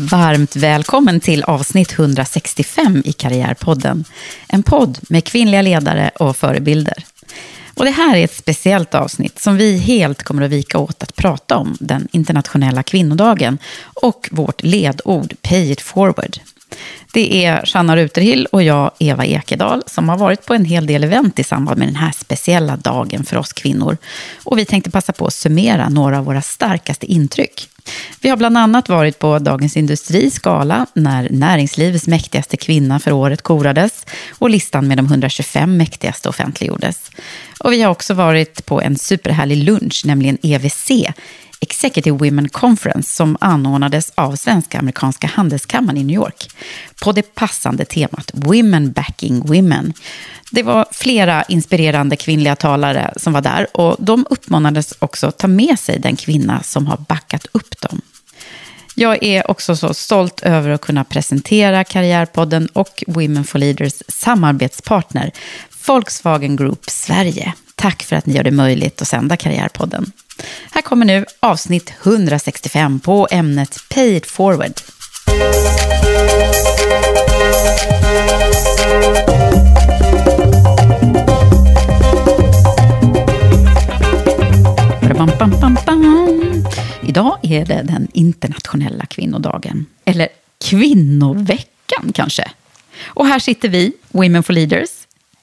Varmt välkommen till avsnitt 165 i Karriärpodden. En podd med kvinnliga ledare och förebilder. Och det här är ett speciellt avsnitt som vi helt kommer att vika åt att prata om den internationella kvinnodagen och vårt ledord Pay it forward. Det är Shanna Ruterhill och jag, Eva Ekedal, som har varit på en hel del event i samband med den här speciella dagen för oss kvinnor. Och vi tänkte passa på att summera några av våra starkaste intryck. Vi har bland annat varit på Dagens Industris skala när näringslivets mäktigaste kvinna för året korades och listan med de 125 mäktigaste offentliggjordes. Och vi har också varit på en superhärlig lunch, nämligen EVC, Executive Women Conference som anordnades av Svenska Amerikanska Handelskammaren i New York på det passande temat Women Backing Women. Det var flera inspirerande kvinnliga talare som var där och de uppmanades också ta med sig den kvinna som har backat upp dem. Jag är också så stolt över att kunna presentera Karriärpodden och Women for Leaders samarbetspartner Volkswagen Group Sverige. Tack för att ni gör det möjligt att sända Karriärpodden. Här kommer nu avsnitt 165 på ämnet Pay it forward. Bam, bam, bam, bam. Idag är det den internationella kvinnodagen. Eller kvinnoveckan kanske. Och här sitter vi, Women for Leaders.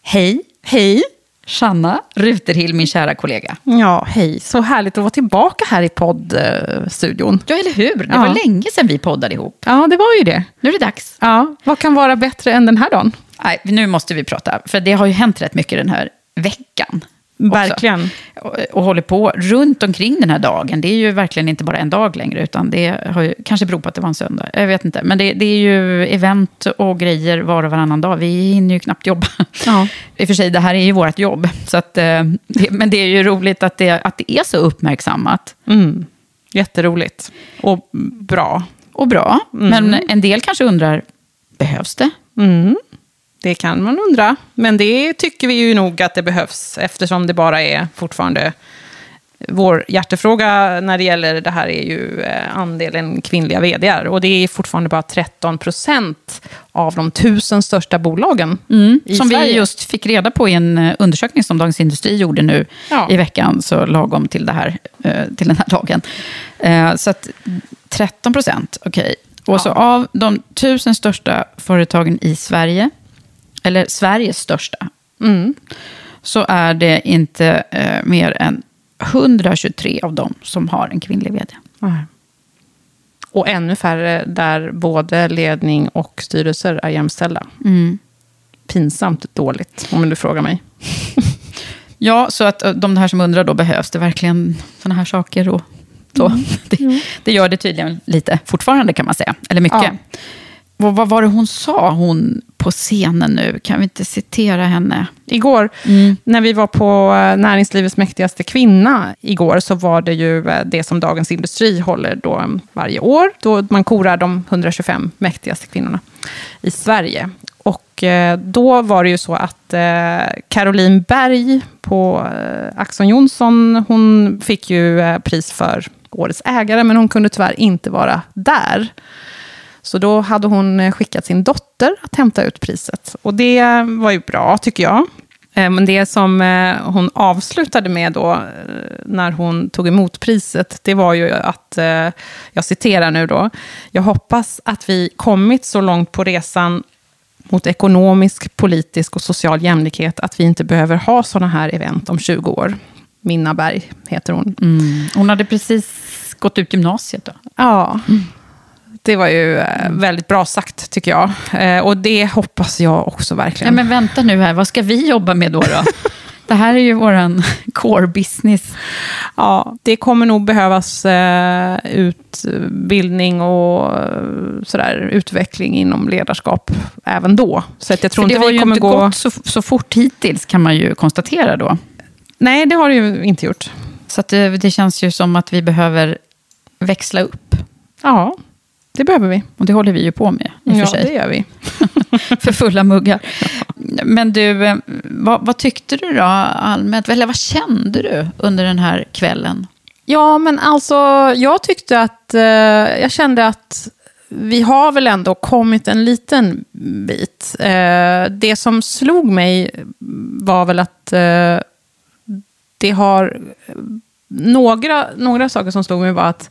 Hej, hej, Shanna Ruterhill, min kära kollega. Ja, hej. Så härligt att vara tillbaka här i poddstudion. Ja, eller hur? Det Ja. var länge sedan vi poddade ihop. Ja, det var ju det. Nu är det dags. Ja, vad kan vara bättre än den här dagen? Nej, nu måste vi prata, för det har ju hänt rätt mycket den här veckan. Verkligen. Och, och håller på runt omkring den här dagen. Det är ju verkligen inte bara en dag längre, utan det har ju, kanske beror på att det var en söndag. Jag vet inte. Men det, det är ju event och grejer var och varannan dag. Vi hinner ju knappt jobba. Ja. I och för sig, det här är ju vårt jobb. Så att, eh, det, men det är ju roligt att det, att det är så uppmärksammat. Mm. Jätteroligt. Och bra. Och bra. Men en del kanske undrar, behövs det? Mm. Det kan man undra. Men det tycker vi ju nog att det behövs eftersom det bara är fortfarande vår hjärtefråga när det gäller det här är ju eh, andelen kvinnliga vdar. Och det är fortfarande bara 13 procent av de tusen största bolagen i som Sverige. vi just fick reda på i en eh, undersökning som Dagens Industri gjorde nu Ja. i veckan, så lagom till, det här, eh, till den här dagen. Så att 13 procent, okej. Och så av de tusen största företagen i Sverige, eller Sveriges största, Mm. så är det inte eh, mer än 123 av dem som har en kvinnlig vd. Nej. Och ännu färre där både ledning och styrelser är jämställda. Pinsamt dåligt, om du frågar mig. Ja, så att eh, de här som undrar då, behövs det verkligen sådana här saker? Och så? Det, det gör det tydligen lite fortfarande kan man säga, eller mycket. Ja. Vad, vad var det hon sa, hon på scenen nu? Kan vi inte citera henne? Igår, när vi var på eh, Näringslivets mäktigaste kvinna igår, så var det ju eh, det som Dagens Industri håller då eh, varje år, då man korar de 125 mäktigaste kvinnorna i Sverige. Och eh, då var det ju så att Caroline Berg på Axon Johnson, hon fick ju pris för årets ägare, men hon kunde tyvärr inte vara där. Så då hade hon eh, skickat sin dotter att hämta ut priset. Och det var ju bra, tycker jag. Eh, Men det som eh, hon avslutade med då, eh, när hon tog emot priset, det var ju att, eh, jag citerar nu då, jag hoppas att vi kommit så långt på resan mot ekonomisk, politisk och social jämlikhet att vi inte behöver ha sådana här event om 20 år. Minna Berg heter hon. Hon hade precis gått ut gymnasiet då. Ja, det var ju eh, väldigt bra sagt tycker jag. Eh, och det hoppas jag också Ja, verkligen. men vänta nu här, vad ska vi jobba med då? då? Det här är ju vår core business. Ja, det kommer nog behövas eh, utbildning och sådär, utveckling inom ledarskap även då. Så att jag tror För det inte har vi ju kommer inte gå... gått så, så fort hittills, kan man ju konstatera då. Nej, det har det ju inte gjort. Så det, det känns ju som att vi behöver växla upp. Ja, det behöver vi. Och det håller vi ju på med, i och ja, för sig. det gör vi. för fulla muggar. Men du, eh, vad, vad, tyckte du då allmänt? Eller vad kände du under den här kvällen? Ja, men alltså, jag tyckte att, eh, jag kände att vi har väl ändå kommit en liten bit. Eh, det som slog mig var väl att eh, det har, några, några saker som slog mig var att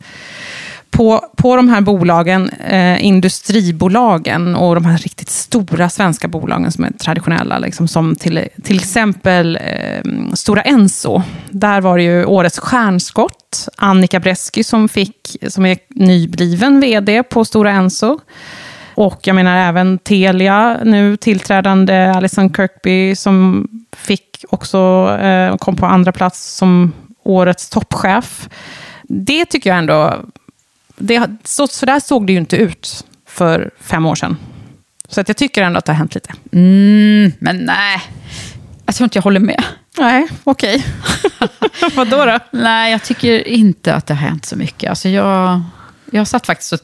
på, på de här bolagen, eh, industribolagen och de här riktigt stora svenska bolagen som är traditionella, liksom, som till, till exempel eh, Stora Enso. Där var det ju årets stjärnskott, Annika Bresky, som, fick, som är nybliven vd på Stora Enso. Och jag menar även Telia, nu tillträdande Alison Kirkby, som fick också, eh, kom på andra plats som årets toppchef. Det tycker jag ändå det, så, så där såg det ju inte ut för fem år sedan. Så att jag tycker ändå att det har hänt lite. Mm, men nej, jag tror inte jag håller med. Nej, okej. Okay. Vad då, då? Nej, jag tycker inte att det har hänt så mycket. Alltså jag, jag satt faktiskt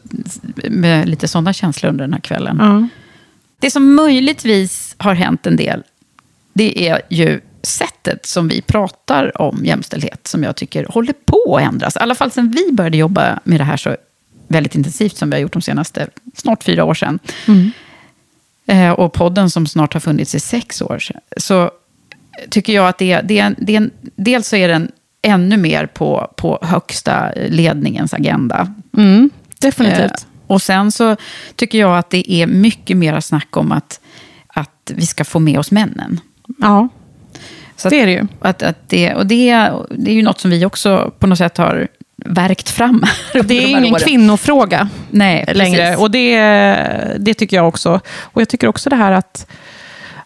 med lite sådana känslor under den här kvällen. Mm. Det som möjligtvis har hänt en del, det är ju sättet som vi pratar om jämställdhet, som jag tycker håller på att ändras. I alla fall sen vi började jobba med det här så väldigt intensivt, som vi har gjort de senaste snart fyra år sedan. Mm. Eh, och podden som snart har funnits i sex år, så tycker jag att det, det, det, dels så är den ännu mer på, på högsta ledningens agenda. Mm, definitivt. Eh, och sen så tycker jag att det är mycket mer snack om att, att vi ska få med oss männen. Ja. Så det är det ju. Att, att det, och det, det är ju något som vi också på något sätt har verkt fram. Det är ingen åren. kvinnofråga Nej, längre. Precis. Och det, det tycker jag också. Och jag tycker också det här att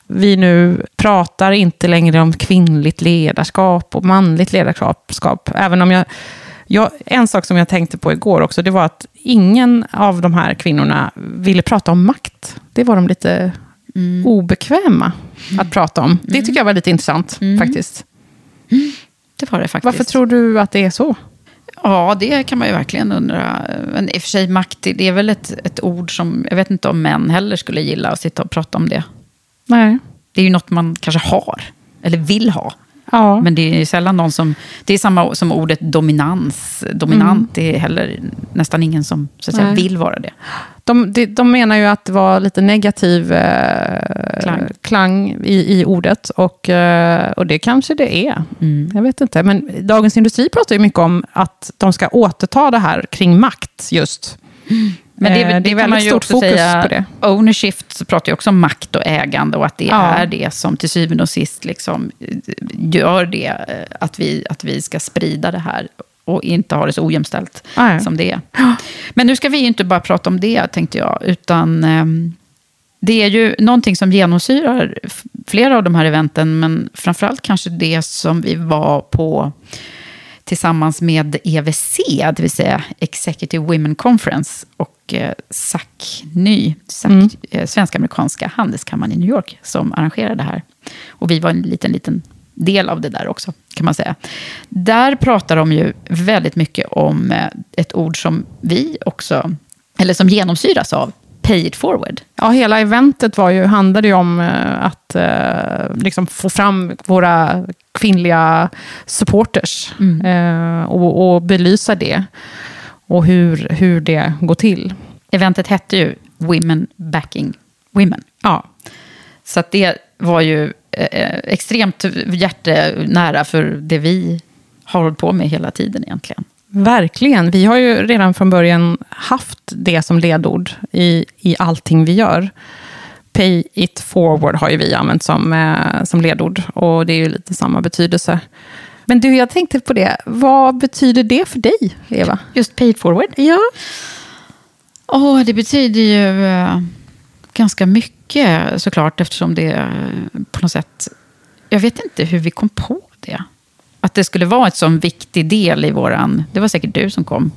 vi nu pratar inte längre om kvinnligt ledarskap och manligt ledarskap. Även om jag, jag... En sak som jag tänkte på igår också, det var att ingen av de här kvinnorna ville prata om makt. Det var de lite mm. obekväma mm. att prata om. Det tycker jag var lite intressant mm. faktiskt. Det var det faktiskt. Varför tror du att det är så? Ja, det kan man ju verkligen undra. Men i och för sig, makt, det är väl ett, ett ord som, jag vet inte om män heller skulle gilla att sitta och prata om det. Nej. Det är ju något man kanske har, eller vill ha. Ja. Men det är sällan någon som... Det är samma som ordet dominans. Dominant mm. det är heller nästan ingen som så att säga, vill vara det. De, de, de, menar ju att det var lite negativ eh, klang, klang i, i, ordet. Och, eh, och det kanske det är. Mm. Jag vet inte. Men Dagens Industri pratar ju mycket om att de ska återta det här kring makt just. Mm. Men det, det, det är väldigt stort fokus säga, på det. Ownership pratar ju också om makt och ägande och att det ja. är det som till syvende och sist liksom gör det, eh, att vi, att vi ska sprida det här och inte ha det så ojämställt ja. som det är. Men nu ska vi ju inte bara prata om det, tänkte jag, utan um, det är ju någonting som genomsyrar flera av de här eventen, men framförallt kanske det som vi var på tillsammans med EWC, det vill säga Executive Women Conference, och eh, SACNY, SAC, mm. eh, Svensk-amerikanska handelskammaren i New York, som arrangerade det här. Och vi var en liten, liten del av det där också, kan man säga. Där pratar de ju väldigt mycket om eh, ett ord som vi också, eller som genomsyras av, pay it forward. Ja, hela eventet var ju, handlade ju om eh, att eh, liksom få fram våra kvinnliga supporters mm. eh, och, och, belysa det. Och hur, hur det går till. Eventet hette ju Women Backing Women. Ja. Så att det var ju eh, extremt hjärtenära för det vi har hållit på med hela tiden egentligen. Verkligen. Vi har ju redan från början haft det som ledord i, i allting vi gör. Pay it forward har ju vi använt som, eh, som ledord och det är ju lite samma betydelse. Men du, jag tänkte på det. Vad betyder det för dig, Eva? Just pay it forward? Ja. Oh, det betyder ju eh, ganska mycket såklart eftersom det på något sätt Jag vet inte hur vi kom på det. Att det skulle vara en sån viktig del i våran... Det var säkert du som kom.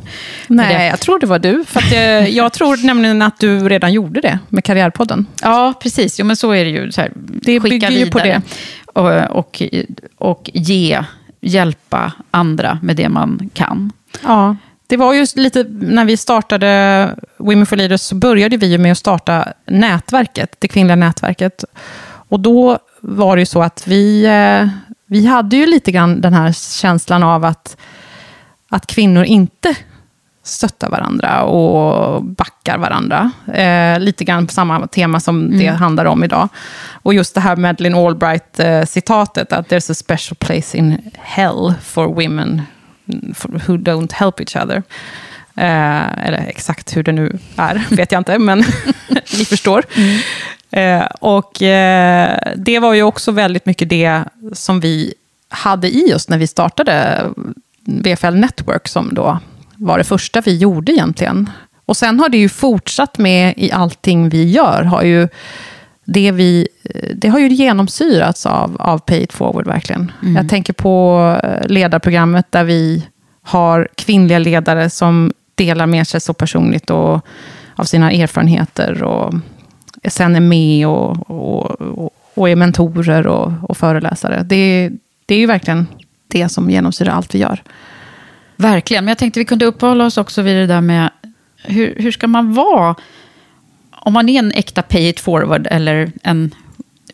Nej, jag tror det var du. För att jag, jag tror nämligen att du redan gjorde det med Karriärpodden. Ja, precis. Jo, men så är det ju. Så här, det bygger ju på det. Och, och, och ge, hjälpa andra med det man kan. Ja. Det var ju lite, när vi startade Women for Leaders så började vi med att starta nätverket, det kvinnliga nätverket. Och då var det ju så att vi, eh, vi hade ju lite grann den här känslan av att, att kvinnor inte stöttar varandra och backar varandra. Eh, lite grann på samma tema som mm. det handlar om idag. Och just det här Madeleine Albright-citatet, eh, att there's a special place in hell for women who don't help each other. Eh, eller exakt hur det nu är, vet jag inte, men ni förstår. Mm. Eh, och eh, det var ju också väldigt mycket det som vi hade i oss när vi startade VFL Network, som då var det första vi gjorde egentligen. Och sen har det ju fortsatt med i allting vi gör, har ju det, vi, det har ju genomsyrats av, av Pay It Forward, verkligen. Mm. Jag tänker på eh, ledarprogrammet där vi har kvinnliga ledare som delar med sig så personligt och, av sina erfarenheter och sen är med och, och, och är mentorer och, och föreläsare. Det, det är ju verkligen det som genomsyrar allt vi gör. Verkligen, men jag tänkte vi kunde uppehålla oss också vid det där med hur, hur ska man vara om man är en äkta pay it forward eller en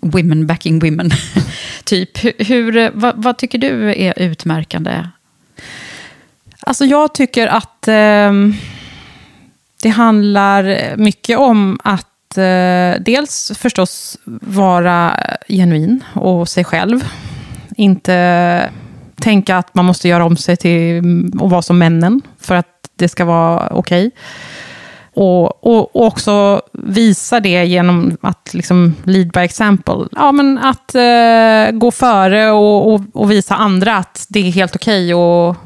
women backing women typ. Hur, vad, vad, tycker du är utmärkande? Alltså jag tycker att eh, det handlar mycket om att eh, dels förstås vara genuin och sig själv. Inte tänka att man måste göra om sig till att vara som männen för att det ska vara okej. Okay. Och, och, och, också visa det genom att liksom lead by example. Ja, men att eh, gå före och, och, och, visa andra att det är helt okej okay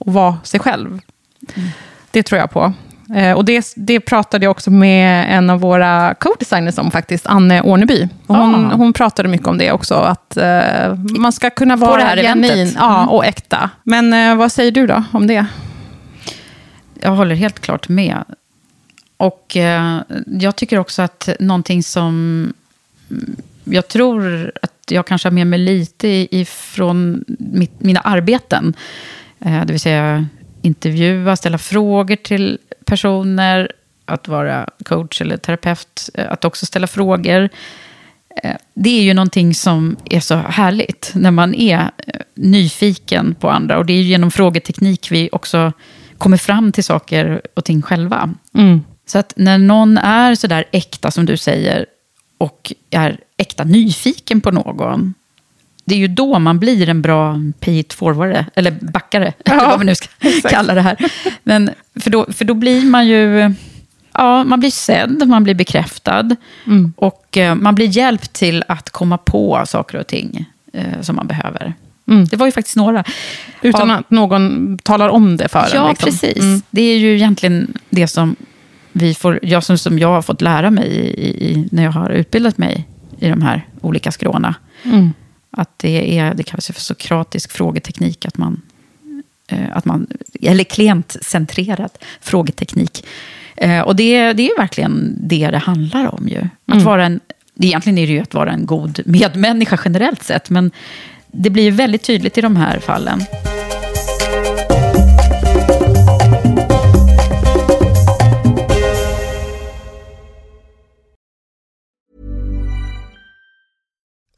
att vara sig själv. Mm. Det tror jag på. Eh, och det, det pratade jag också med en av våra co-designers om faktiskt, Anne Orneby. Hon, ah. hon pratade mycket om det också, att eh, man ska kunna vara genuin ja, mm. och äkta. Men eh, vad säger du då om det? Jag håller helt klart med. Och eh, jag tycker också att någonting som jag tror att jag kanske har med mig lite ifrån mitt, mina arbeten. Eh, det vill säga intervjua, ställa frågor till personer, att vara coach eller terapeut, eh, att också ställa frågor. Eh, det är ju någonting som är så härligt när man är eh, nyfiken på andra. Och det är genom frågeteknik vi också kommer fram till saker och ting själva. Mm. Så att när någon är sådär äkta som du säger och är äkta nyfiken på någon, det är ju då man blir en bra pay it forward eller backare, ja, eller vad vi nu ska exakt. kalla det här. Men för då, för då blir man ju, ja, man blir sedd, man blir bekräftad mm. och eh, man blir hjälpt till att komma på saker och ting eh, som man behöver. Mm. Det var ju faktiskt några. Utan av, att någon talar om det för Ja, en, liksom. precis. Mm. Det är ju egentligen det som vi får, jag, som, som jag har fått lära mig i, i, när jag har utbildat mig i de här olika skråna. Att det, är, det kallas för sokratisk frågeteknik, att man, eh, att man, eller klientcentrerad frågeteknik. Eh, och det, det är verkligen det det handlar om ju. Att mm. vara en, egentligen är det ju att vara en god medmänniska generellt sett, men det blir väldigt tydligt i de här fallen.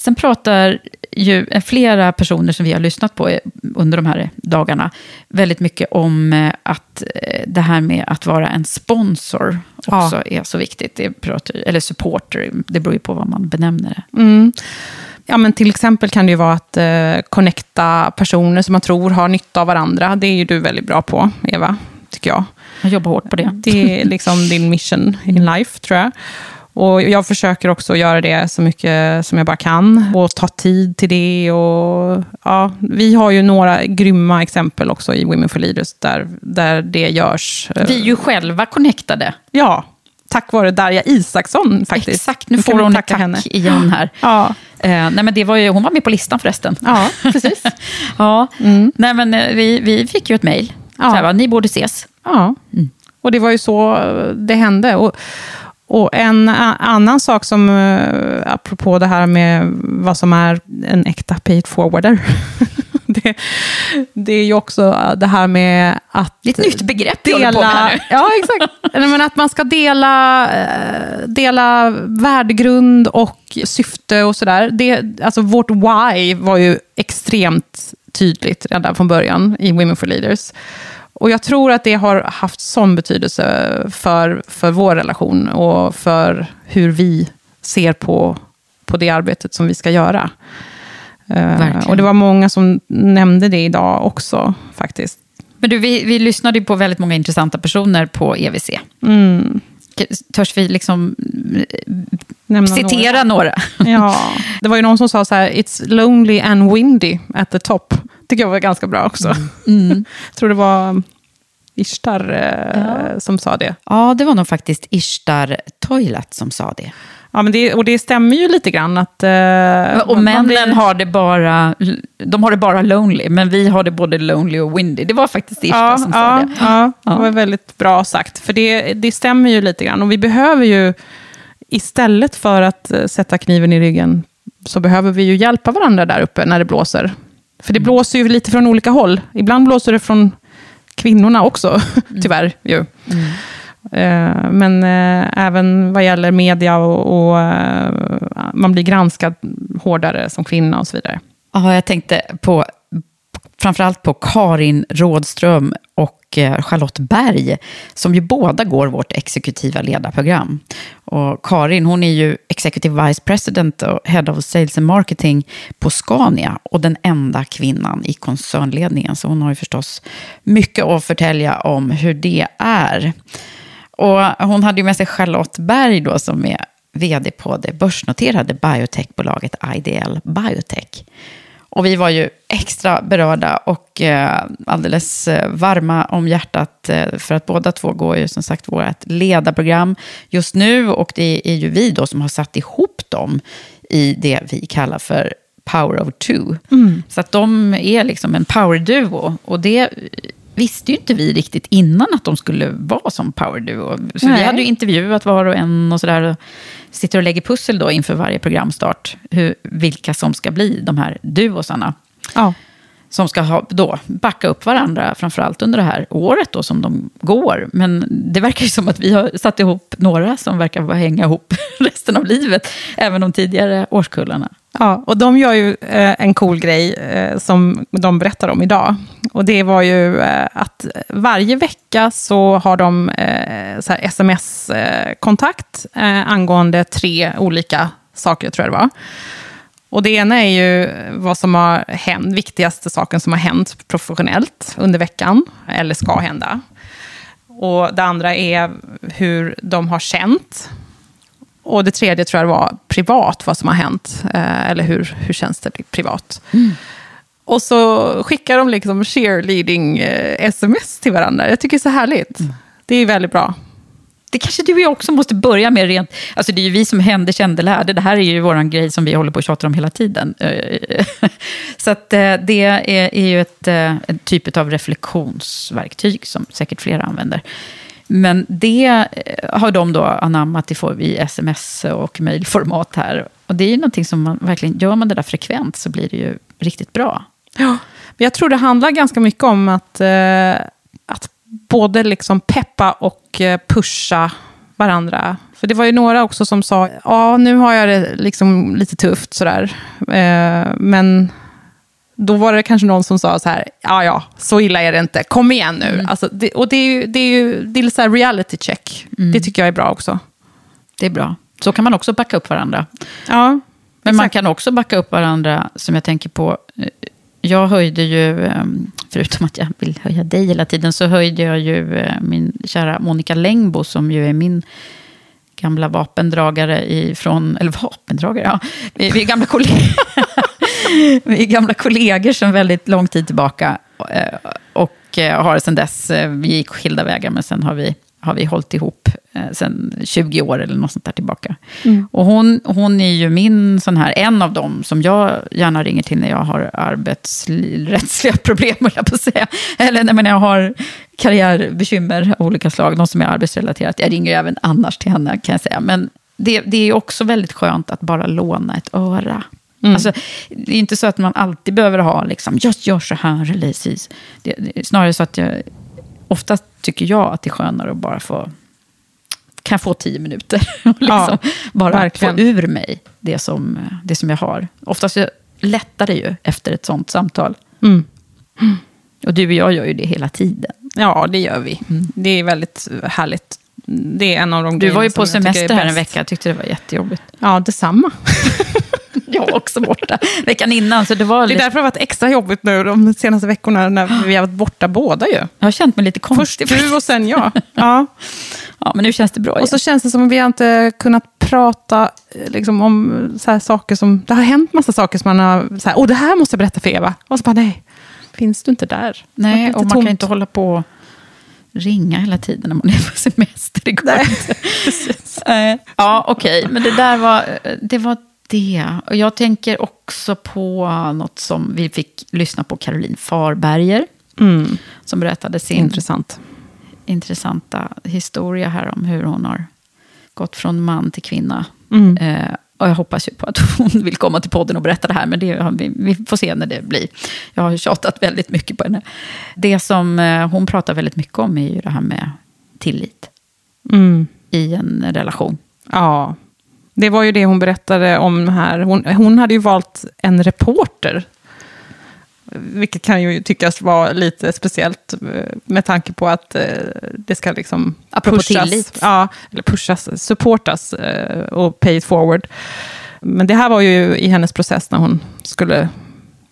Sen pratar ju flera personer som vi har lyssnat på under de här dagarna väldigt mycket om eh, att eh, det här med att vara en sponsor också ja. är så viktigt. Det pratar, eller supporter, det beror ju på vad man benämner det. Mm. Ja, men till exempel kan det ju vara att eh, connecta personer som man tror har nytta av varandra. Det är ju du väldigt bra på, Eva, tycker jag. Jag jobbar hårt på det. Det är liksom din mission in life, tror jag. Och jag försöker också göra det så mycket som jag bara kan och ta tid till det. Och, ja, vi har ju några grymma exempel också i Women for Leaders där, där det görs. Vi är ju själva connectade. Ja, tack vare Darja Isaksson faktiskt. Exakt, nu får hon ett tack henne. igen här. Ja. Eh, nej, men det var ju, hon var med på listan förresten. Ja, precis. ja. Mm. Nej, men, eh, vi, vi fick ju ett mejl. Ja. Ni borde ses. Ja, mm. och det var ju så det hände. Och, och en annan sak som, eh, apropå det här med vad som är en äkta paid forwarder. det, det är ju också det här med att... Det är ett nytt begrepp dela, på med här nu. Ja, exakt. Men att man ska dela, eh, dela värdegrund och syfte och sådär. Alltså vårt why var ju extremt tydligt redan från början i Women for Leaders. Och jag tror att det har haft sån betydelse för, för vår relation och för hur vi ser på, på det arbetet som vi ska göra. Uh, och det var många som nämnde det idag också, faktiskt. Men du, vi, vi lyssnade på väldigt många intressanta personer på EVC. Mm. Törs vi liksom Nämna citera några? några? ja, det var ju någon som sa så här, it's lonely and windy at the top tycker jag var ganska bra också. Mm. mm. jag tror det var Ishtar eh, ja. som sa det. Ja, det var nog faktiskt Ishtar Toilet som sa det. Ja, men det, och det stämmer ju lite grann. Att, eh, och männen blir... har, det bara, de har det bara lonely, men vi har det både lonely och windy. Det var faktiskt Ishtar ja, som ja, sa det. Ja, ja, det var väldigt bra sagt. För det, det stämmer ju lite grann. Och vi behöver ju, istället för att eh, sätta kniven i ryggen, så behöver vi ju hjälpa varandra där uppe när det blåser. För det blåser ju lite från olika håll. Ibland blåser det från kvinnorna också, mm. tyvärr. Ju. Mm. Eh, men eh, även vad gäller media och, och eh, man blir granskad hårdare som kvinna och så vidare. Ja, jag tänkte på framförallt på Karin Rådström och Charlotte Berg, som ju båda går vårt exekutiva ledarprogram. Och Karin, hon är ju Executive Vice President och Head of Sales and Marketing på Scania och den enda kvinnan i koncernledningen. Så hon har ju förstås mycket att förtälja om hur det är. Och hon hade ju med sig Charlotte Berg då, som är vd på det börsnoterade biotechbolaget IDL Biotech. Och vi var ju extra berörda och eh, alldeles eh, varma om hjärtat. Eh, för att båda två går ju som sagt vårt ledarprogram just nu. Och det är ju vi då som har satt ihop dem i det vi kallar för Power of Two. Mm. Så att de är liksom en power-duo. Och det visste ju inte vi riktigt innan att de skulle vara som power duo. Så Nej. vi hade ju intervjuat var och en och sådär. Sitter och lägger pussel då inför varje programstart. Hur, vilka som ska bli de här duosarna. Ja. Som ska ha, då, backa upp varandra, framförallt under det här året då, som de går. Men det verkar ju som att vi har satt ihop några som verkar hänga ihop resten av livet. Även de tidigare årskullarna. Ja, och de gör ju eh, en cool grej eh, som de berättar om idag. Och det var ju eh, att varje vecka så har de eh, sms-kontakt eh, eh, angående tre olika saker, tror jag det var. Och det ena är ju vad som har hänt, viktigaste saken som har hänt professionellt under veckan, eller ska hända. Och det andra är hur de har känt och det tredje tror jag var privat, vad som har hänt. Eh, eller hur, hur känns det privat? Mm. Och så skickar de liksom cheerleading eh, till varandra. Jag tycker det är så härligt. Mm. Det är väldigt bra. Det kanske du och jag också måste börja med rent... Alltså det är ju vi som hände, kände, lärde. Det här är ju vår grej som vi håller på att tjata om hela tiden. så att eh, det är, är ju ett, ett typ av reflektionsverktyg som säkert flera använder. Men det eh, har de då anammat i sms och mejlformat här. Och det är ju någonting som man verkligen, gör man det där frekvent så blir det ju riktigt bra. Ja, men jag tror det handlar ganska mycket om att, eh, att både liksom peppa och eh, pusha varandra. För det var ju några också som sa, ja nu har jag det liksom lite tufft sådär. Eh, men då var det kanske någon som sa så här, ja ja, så illa är det inte, kom igen nu. Mm. Alltså, det, och det är ju, det är ju det är lite så här reality check. Mm. Det tycker jag är bra också. Det är bra. Så kan man också backa upp varandra. Ja, Men man exakt. kan också backa upp varandra, som jag tänker på. Jag höjde ju, eh, förutom att jag vill höja dig hela tiden, så höjde jag ju eh, min kära Monica Längbo, som ju är min gamla vapendragare ifrån, eller vapendragare, ja. Vi, är gamla kollegor, vi är gamla kollegor sedan väldigt lång tid tillbaka. eh, Och eh, har sedan dess, eh, vi gick skilda vägar, men sen har vi, har vi hållit ihop sen 20 år eller något sånt där tillbaka. Och hon, hon är ju min sån här, en av dem som jag gärna ringer till när jag har arbetsrättsliga problem, höll jag på att säga. Eller när jag har karriärbekymmer av olika slag, något som är arbetsrelaterat. Jag ringer ju även annars till henne, kan jag säga. Men det, det är också väldigt skönt att bara låna ett öra. Alltså, det är inte så att man alltid behöver ha, liksom, jag gör så här eller. Det, det snarare så att jag, ofta tycker jag att det är skönare att bara få, kan få tio minuter? och liksom Ja, bara verkligen. få ur mig det som, det som jag har. Oftast är det ju efter ett sånt samtal. Mm. Och du och jag gör ju det hela tiden. Ja, det gör vi. Det är väldigt härligt. Det är en av de Du var ju på semester här en vecka, jag tyckte det var jättejobbigt. Ja, detsamma. Jag var också borta veckan innan, så det var Det är lite, därför det har varit extra jobbigt nu de senaste veckorna när vi har varit borta båda ju. jag har känt mig lite Först konstig. du och sen jag. Ja. Ja, men nu känns det bra igen. Och så känns det som att vi har inte kunnat prata eh, liksom, om så här saker som... Det har hänt massa saker som man har... Så här, Åh, det här måste jag berätta för Eva. Och så bara, nej, finns du inte där? Nej, Lite och man tomt. kan inte hålla på ringa hela tiden när man är på semester. Det går Nej, inte. Nej. Ja, okej. Men det där var det. Var det. Och jag tänker också på något som vi fick lyssna på Caroline Farberger. Mm, Som berättade sin intressant. intressanta historia här om hur hon har gått från man till kvinna. Mm. Eh, och jag hoppas ju på att hon vill komma till podden och berätta det här, men det, vi, vi får se när det blir. Jag har tjatat väldigt mycket på henne. Det som eh, hon pratar väldigt mycket om är ju det här med tillit Mm. i en relation. Ja, det var ju det hon berättade om här. Hon, hon hade ju valt en reporter. Vilket kan ju tyckas vara lite speciellt eh, med tanke på att eh, det ska liksom Apropå pushas. tillit. Ja, eller pushas, supportas eh, och pay it forward. Men det här var ju i hennes process när hon skulle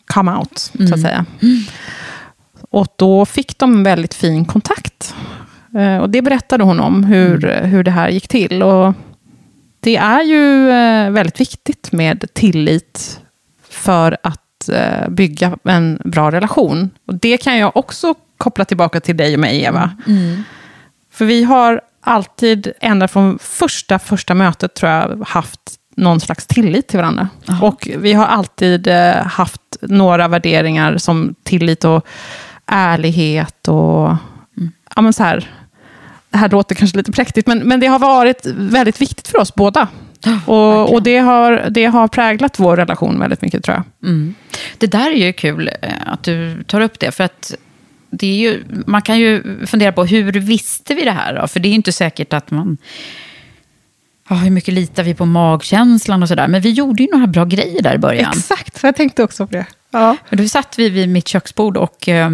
come out, så att Mm. säga. Och då fick de väldigt fin kontakt. Och det berättade hon om, hur, hur det här gick till. Och det är ju eh, väldigt viktigt med tillit för att eh, bygga en bra relation. Och det kan jag också koppla tillbaka till dig och mig, Eva. För vi har alltid, ända från första, första mötet, tror jag, haft någon slags tillit till varandra. Och vi har alltid eh, haft några värderingar som tillit och ärlighet och... Ja, men så här, här låter kanske lite präktigt, men, men det har varit väldigt viktigt för oss båda. Och, och det, har, det har präglat vår relation väldigt mycket, tror jag. Mm. Det där är ju kul eh, att du tar upp det. För att det är ju, man kan ju fundera på hur visste vi det här då? För det är ju inte säkert att man... Ja, hur mycket litar vi på magkänslan och sådär. Men vi gjorde ju några bra grejer där i början. Exakt, jag tänkte också på det. Ja. Men Då satt vi vid mitt köksbord och eh,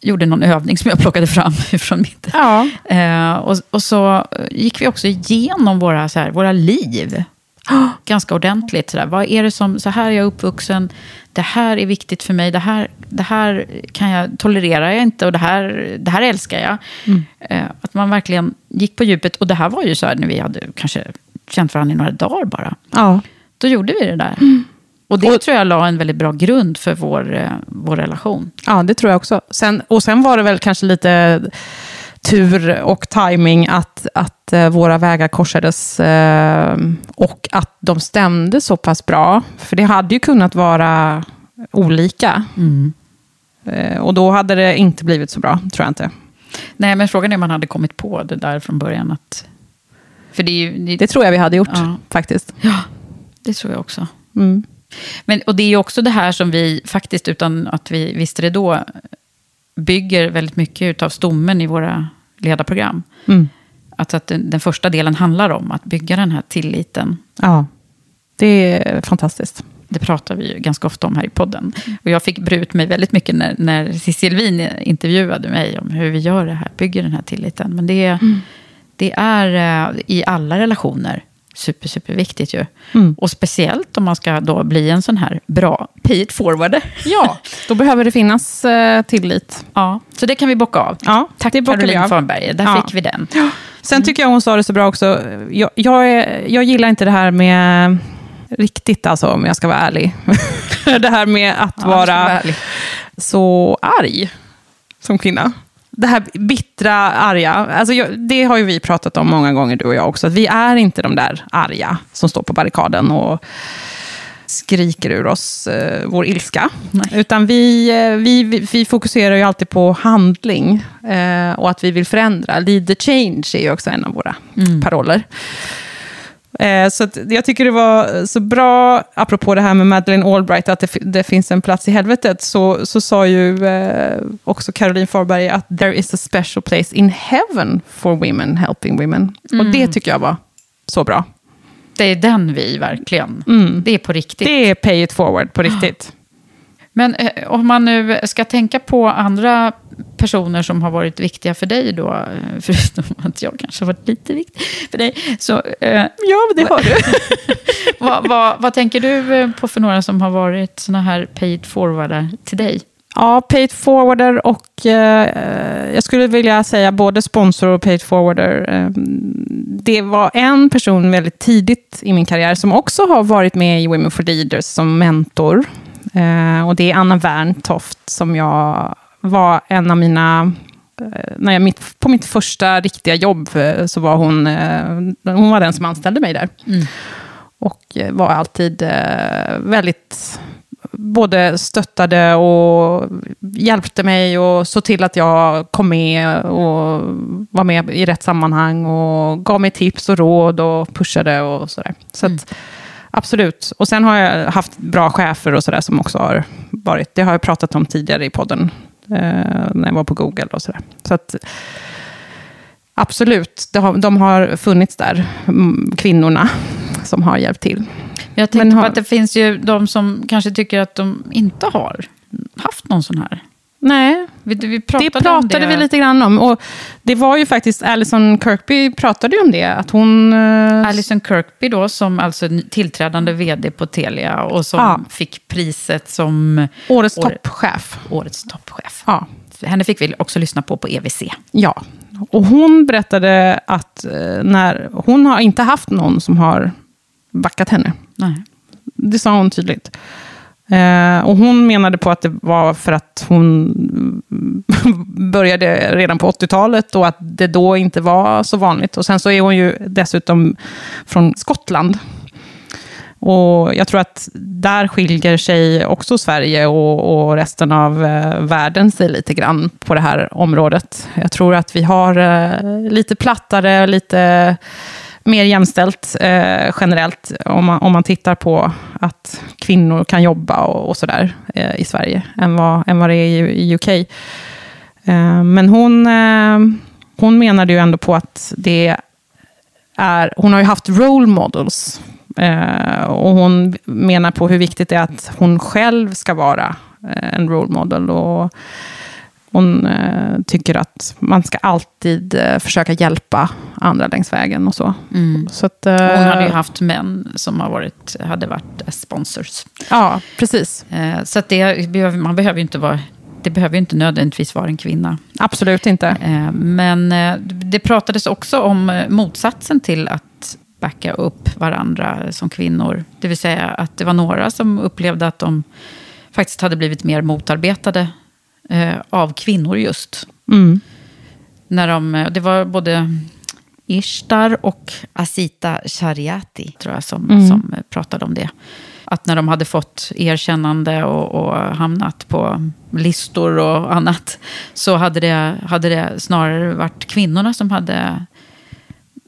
gjorde någon övning som jag plockade fram från mitt... Ja. Eh, och, och så eh, gick vi också igenom våra, så här, våra liv. Ganska ordentligt. Så, där. Vad är det som, så här är jag uppvuxen, det här är viktigt för mig, det här, det här kan jag, tolererar jag inte och det här, det här älskar jag. Eh, att man verkligen gick på djupet. Och det här var ju så här när vi hade kanske känt varandra i några dagar bara. ja. Då gjorde vi det där. Och det tror jag la en väldigt bra grund för vår, eh, vår relation. Ja, det tror jag också. Sen, och sen var det väl kanske lite tur och timing att, att eh, våra vägar korsades eh, och att de stämde så pass bra. För det hade ju kunnat vara olika. Eh, och då hade det inte blivit så bra, tror jag inte. Nej, men frågan är om man hade kommit på det där från början. Att, för det är ju... Det, Det tror jag vi hade gjort, Ja. faktiskt. ja, det tror jag också. Mm. Men, och det är ju också det här som vi faktiskt, utan att vi visste det då, bygger väldigt mycket av stommen i våra ledarprogram. Mm. Alltså att den, den första delen handlar om att bygga den här tilliten. Ja, det är fantastiskt. Det pratar vi ju ganska ofta om här i podden. Och jag fick bre ut mig väldigt mycket när, när Cissi Elvin intervjuade mig om hur vi gör det här, bygger den här tilliten. Men det, mm. det är eh, i alla relationer super, superviktigt ju. Mm. Och speciellt om man ska då bli en sån här bra pay it forward. Ja, då behöver det finnas eh, tillit. Ja, så det kan vi bocka av. Ja, Tack det Caroline Farnberg, där ja. fick vi den. Ja. Sen tycker jag hon sa det så bra också. Jag, jag, är, jag gillar inte det här med riktigt, alltså, om jag ska vara ärlig. det här med att ja, vara, vara så arg som kvinna det här bittra, arga. Alltså jag, det har ju vi pratat om många gånger, du och jag också. Att vi är inte de där arga som står på barrikaden och skriker ur oss eh, vår ilska. Nej. Utan vi, eh, vi, vi fokuserar ju alltid på handling eh, och att vi vill förändra. Lead the change är ju också en av våra mm. paroller. Eh, så jag tycker det var så bra, apropå det här med Madeleine Albright, att det, det finns en plats i helvetet, så, så sa ju eh, också Caroline Farberg att there is a special place in heaven for women helping women. Mm. Och det tycker jag var så bra. Det är den vi verkligen, mm. det är på riktigt. Det är pay it forward på riktigt. Men eh, om man nu ska tänka på andra personer som har varit viktiga för dig då, eh, förutom att jag kanske har varit lite viktig för dig. Så, eh, ja, det har du. vad, vad, vad, tänker du eh, på för några som har varit såna här paid forwardar till dig? Ja, paid forwarder och eh, jag skulle vilja säga både sponsor och paid forwarder. Eh, det var en person väldigt tidigt i min karriär som också har varit med i Women for Leaders som mentor. Eh, och det är Anna Werntoft som jag var en av mina... Eh, när jag, mitt, på mitt första riktiga jobb eh, så var hon, hon var den som anställde mig där. Mm. Och var alltid väldigt både stöttade och hjälpte mig och såg till att jag kom med och var med i rätt sammanhang och gav mig tips och råd och pushade och sådär. Så mm. att, Absolut. Och sen har jag haft bra chefer och sådär som också har varit, det har jag pratat om tidigare i podden, eh, när jag var på Google och sådär. Så att, absolut, har, de har funnits där, mm, kvinnorna som har hjälpt till. Jag tänkte har, på att det finns ju de som kanske tycker att de inte har haft någon sån här. Nej, vi, vi pratade det pratade det. vi lite grann om. Och det var ju faktiskt, Alison Kirkby pratade ju om det. Att hon... Uh... Alison Kirkby då, som alltså tillträdande vd på Telia och som ja. fick priset som... Årets år... toppchef. Årets toppchef. Ja. Henne fick vi också lyssna på på EVC. Ja, och hon berättade att eh, när, hon har inte haft någon som har backat henne. Nej. Det sa hon tydligt. Eh, och hon menade på att det var för att hon började redan på 80-talet och att det då inte var så vanligt. Och sen så är hon ju dessutom från Skottland. Och jag tror att där skiljer sig också Sverige och, och resten av eh, världen sig lite grann på det här området. Jag tror att vi har eh, lite plattare, lite mer jämställt eh, generellt, om man, om man tittar på att kvinnor kan jobba och, och sådär eh, i Sverige, än vad, än vad det är i, i UK. Eh, men hon, eh, hon menade ju ändå på att det är, hon har ju haft role models, eh, och hon menar på hur viktigt det är att hon själv ska vara eh, en role model. Och, hon eh, tycker att man ska alltid eh, försöka hjälpa andra längs vägen och så. Mm. så att, eh, hon hade ju haft män som har varit, hade varit sponsors. Ja, precis. Eh, så det, man behöver ju inte vara det behöver ju inte nödvändigtvis vara en kvinna. Absolut inte. Eh, men eh, det pratades också om motsatsen till att backa upp varandra som kvinnor. Det vill säga att det var några som upplevde att de faktiskt hade blivit mer motarbetade eh, av kvinnor just. Mm. När de, eh, det var både Ishtar och Asita Shariati, tror jag, som, mm. som pratade om det. Att när de hade fått erkännande och, och, hamnat på listor och annat, så hade det, hade det snarare varit kvinnorna som hade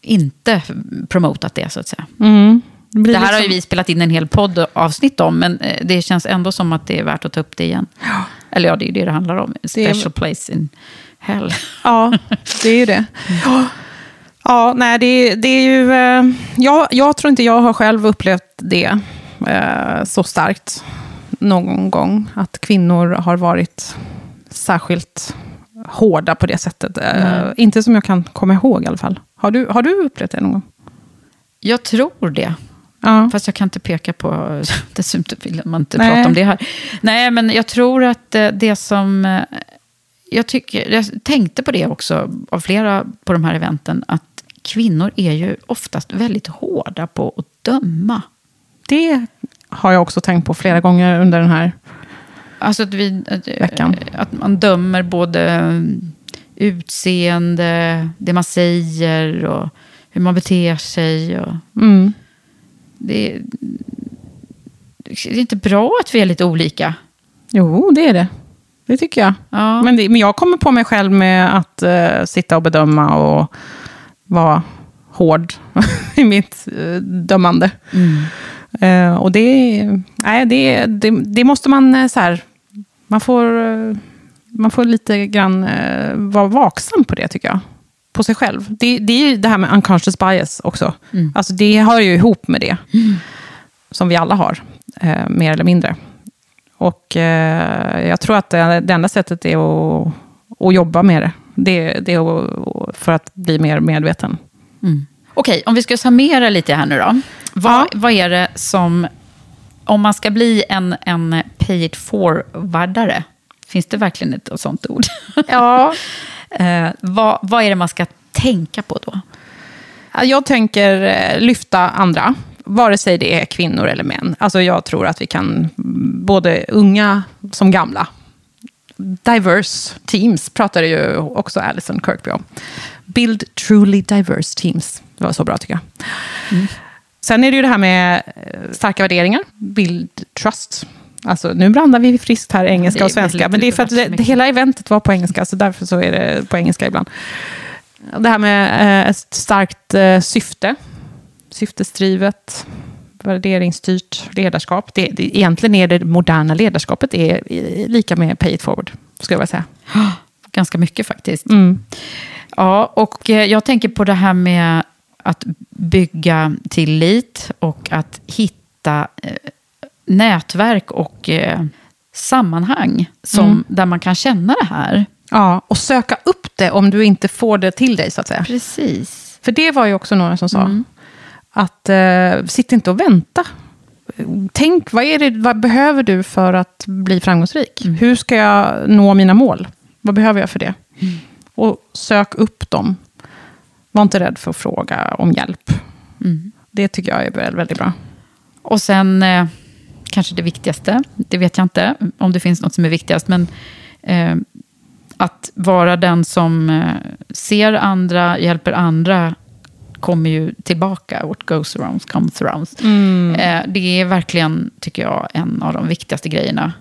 inte promotat det, så att säga. Mm. Det, det, här liksom... har ju vi spelat in en hel podd avsnitt om, men eh, det känns ändå som att det är värt att ta upp det igen. Ja. Eller ja, det är ju det det handlar om. Special är... place in hell. Ja, det är ju det. Ja. Ja, nej, det, det är ju... Eh, jag, jag tror inte jag har själv upplevt det eh, så starkt någon gång. Att kvinnor har varit särskilt hårda på det sättet. Eh, inte som jag kan komma ihåg i alla fall. Har du, har du upplevt det någon gång? Jag tror det. Ja. Fast jag kan inte peka på, dessutom vill man inte Nej. prata om det här. Nej, men jag tror att eh, det som, eh, jag, tycker, jag tänkte på det också av flera på de här eventen, att kvinnor är ju oftast väldigt hårda på att döma. Det har jag också tänkt på flera gånger under den här... Alltså att, vi, att, Veckan. att man dömer både utseende, det man säger och hur man beter sig. Och Mm. Det, är- det är inte bra att vi är lite olika. Jo, det är det. Det tycker jag. Ja. Men, det, men jag kommer på mig själv med att eh, sitta och bedöma och vara hård i mitt eh, dömande. Eh, och det, nej, det, det, det måste man så här, man får, man får lite grann vara vaksam på det tycker jag. På sig själv. Det, det är ju det här med unconscious bias också. Alltså det hör ju ihop med det. Som vi alla har, eh, mer eller mindre. Och eh, jag tror att det, det enda sättet är att, att jobba med det. Det, det är att, för att bli mer medveten. Okej, om vi ska summera lite här nu då. Vad, Ja. vad är det som, om man ska bli en, en pay it forwardare, finns det verkligen ett sånt ord? Ja, eh, vad, vad är det man ska tänka på då? jag tänker eh, lyfta andra, vare sig det är kvinnor eller män. Alltså jag tror att vi kan, mm, både unga som gamla, diverse teams pratade ju också Alison Kirkby om. Build truly diverse teams. Det var så bra tycker jag. Sen är det ju det här med eh, starka värderingar. Build trust. Alltså, nu blandar vi friskt här engelska och svenska. Men det är för att det, det, hela eventet var på engelska, så därför så är det på engelska ibland. Det här med eh, ett starkt eh, syfte. Syftesdrivet, värderingsstyrt ledarskap. Det, det, egentligen är det moderna ledarskapet är i- lika med pay it forward, skulle jag vilja säga. Ganska mycket faktiskt. Mm. Ja, och eh, jag tänker på det här med att bygga tillit och att hitta eh, nätverk och eh, sammanhang som, där man kan känna det här. Ja, och söka upp det om du inte får det till dig, så att säga. Precis. För det var ju också några som sa. Att eh, sitt inte och vänta. Tänk, vad, är det, vad behöver du för att bli framgångsrik? Hur ska jag nå mina mål? Vad behöver jag för det? Och sök upp dem. Var inte rädd för att fråga om hjälp. Det tycker jag är väl- väldigt bra. Och sen eh, kanske det viktigaste, det vet jag inte om det finns något som är viktigast, men eh, att vara den som eh, ser andra, hjälper andra, kommer ju tillbaka. What goes around comes around. Eh, det är verkligen, tycker jag, en av de viktigaste grejerna.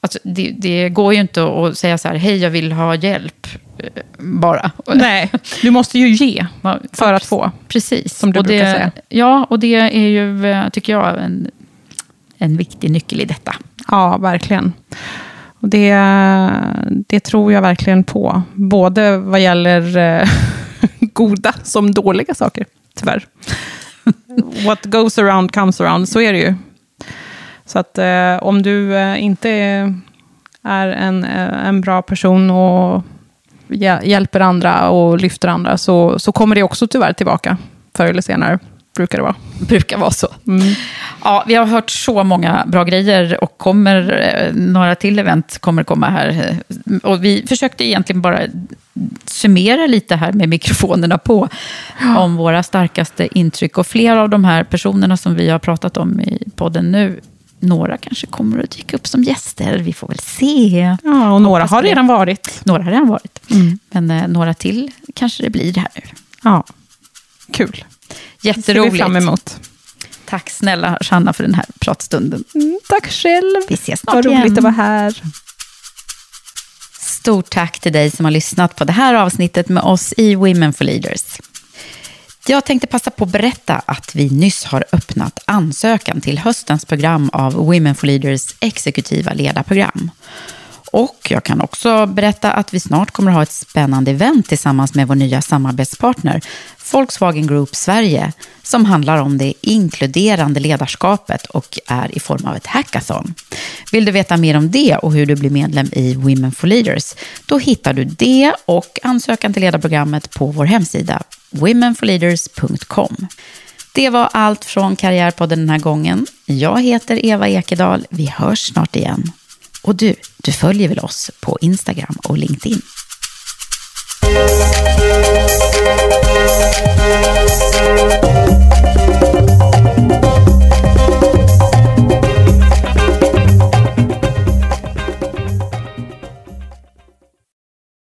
Alltså, det, det går ju inte att säga så här, hej, jag vill ha hjälp, eh, bara. Nej, du måste ju ge för att få. Precis. Som du och brukar det, säga. Ja, och det är ju, eh, tycker jag, en, en viktig nyckel i detta. Ja, verkligen. Och det, det tror jag verkligen på. Både vad gäller eh, goda som dåliga saker, tyvärr. What goes around comes around, så är det ju. Så att eh, om du eh, inte är en, eh, en bra person och hjä- hjälper andra och lyfter andra, så, så kommer det också tyvärr tillbaka. Förr eller senare, brukar det vara. brukar vara så. Mm. Ja, vi har hört så många bra grejer och kommer, eh, några till event kommer komma här. Och vi försökte egentligen bara summera lite här med mikrofonerna på om våra starkaste intryck. Och flera av de här personerna som vi har pratat om i podden nu, några kanske kommer att dyka upp som gäster. Vi får väl se. Ja, och några har redan varit. Några har redan varit. Men eh, några till kanske det blir här nu. Ja, kul. Det ser vi Jätteroligt. fram emot. Tack snälla Sanna för den här pratstunden. Mm, tack själv. Vi ses snart Vad roligt igen. att vara här. Stort tack till dig som har lyssnat på det här avsnittet med oss i Women for Leaders. Jag tänkte passa på att berätta att vi nyss har öppnat ansökan till höstens program av Women for Leaders exekutiva ledarprogram. Och jag kan också berätta att vi snart kommer att ha ett spännande event tillsammans med vår nya samarbetspartner Volkswagen Group Sverige som handlar om det inkluderande ledarskapet och är i form av ett hackathon. Vill du veta mer om det och hur du blir medlem i Women for Leaders, då hittar du det och ansökan till ledarprogrammet på vår hemsida womenforleaders.com. Det var allt från Karriärpodden den här gången. Jag heter Eva Ekedal. Vi hörs snart igen. Och du, du följer väl oss på Instagram och LinkedIn?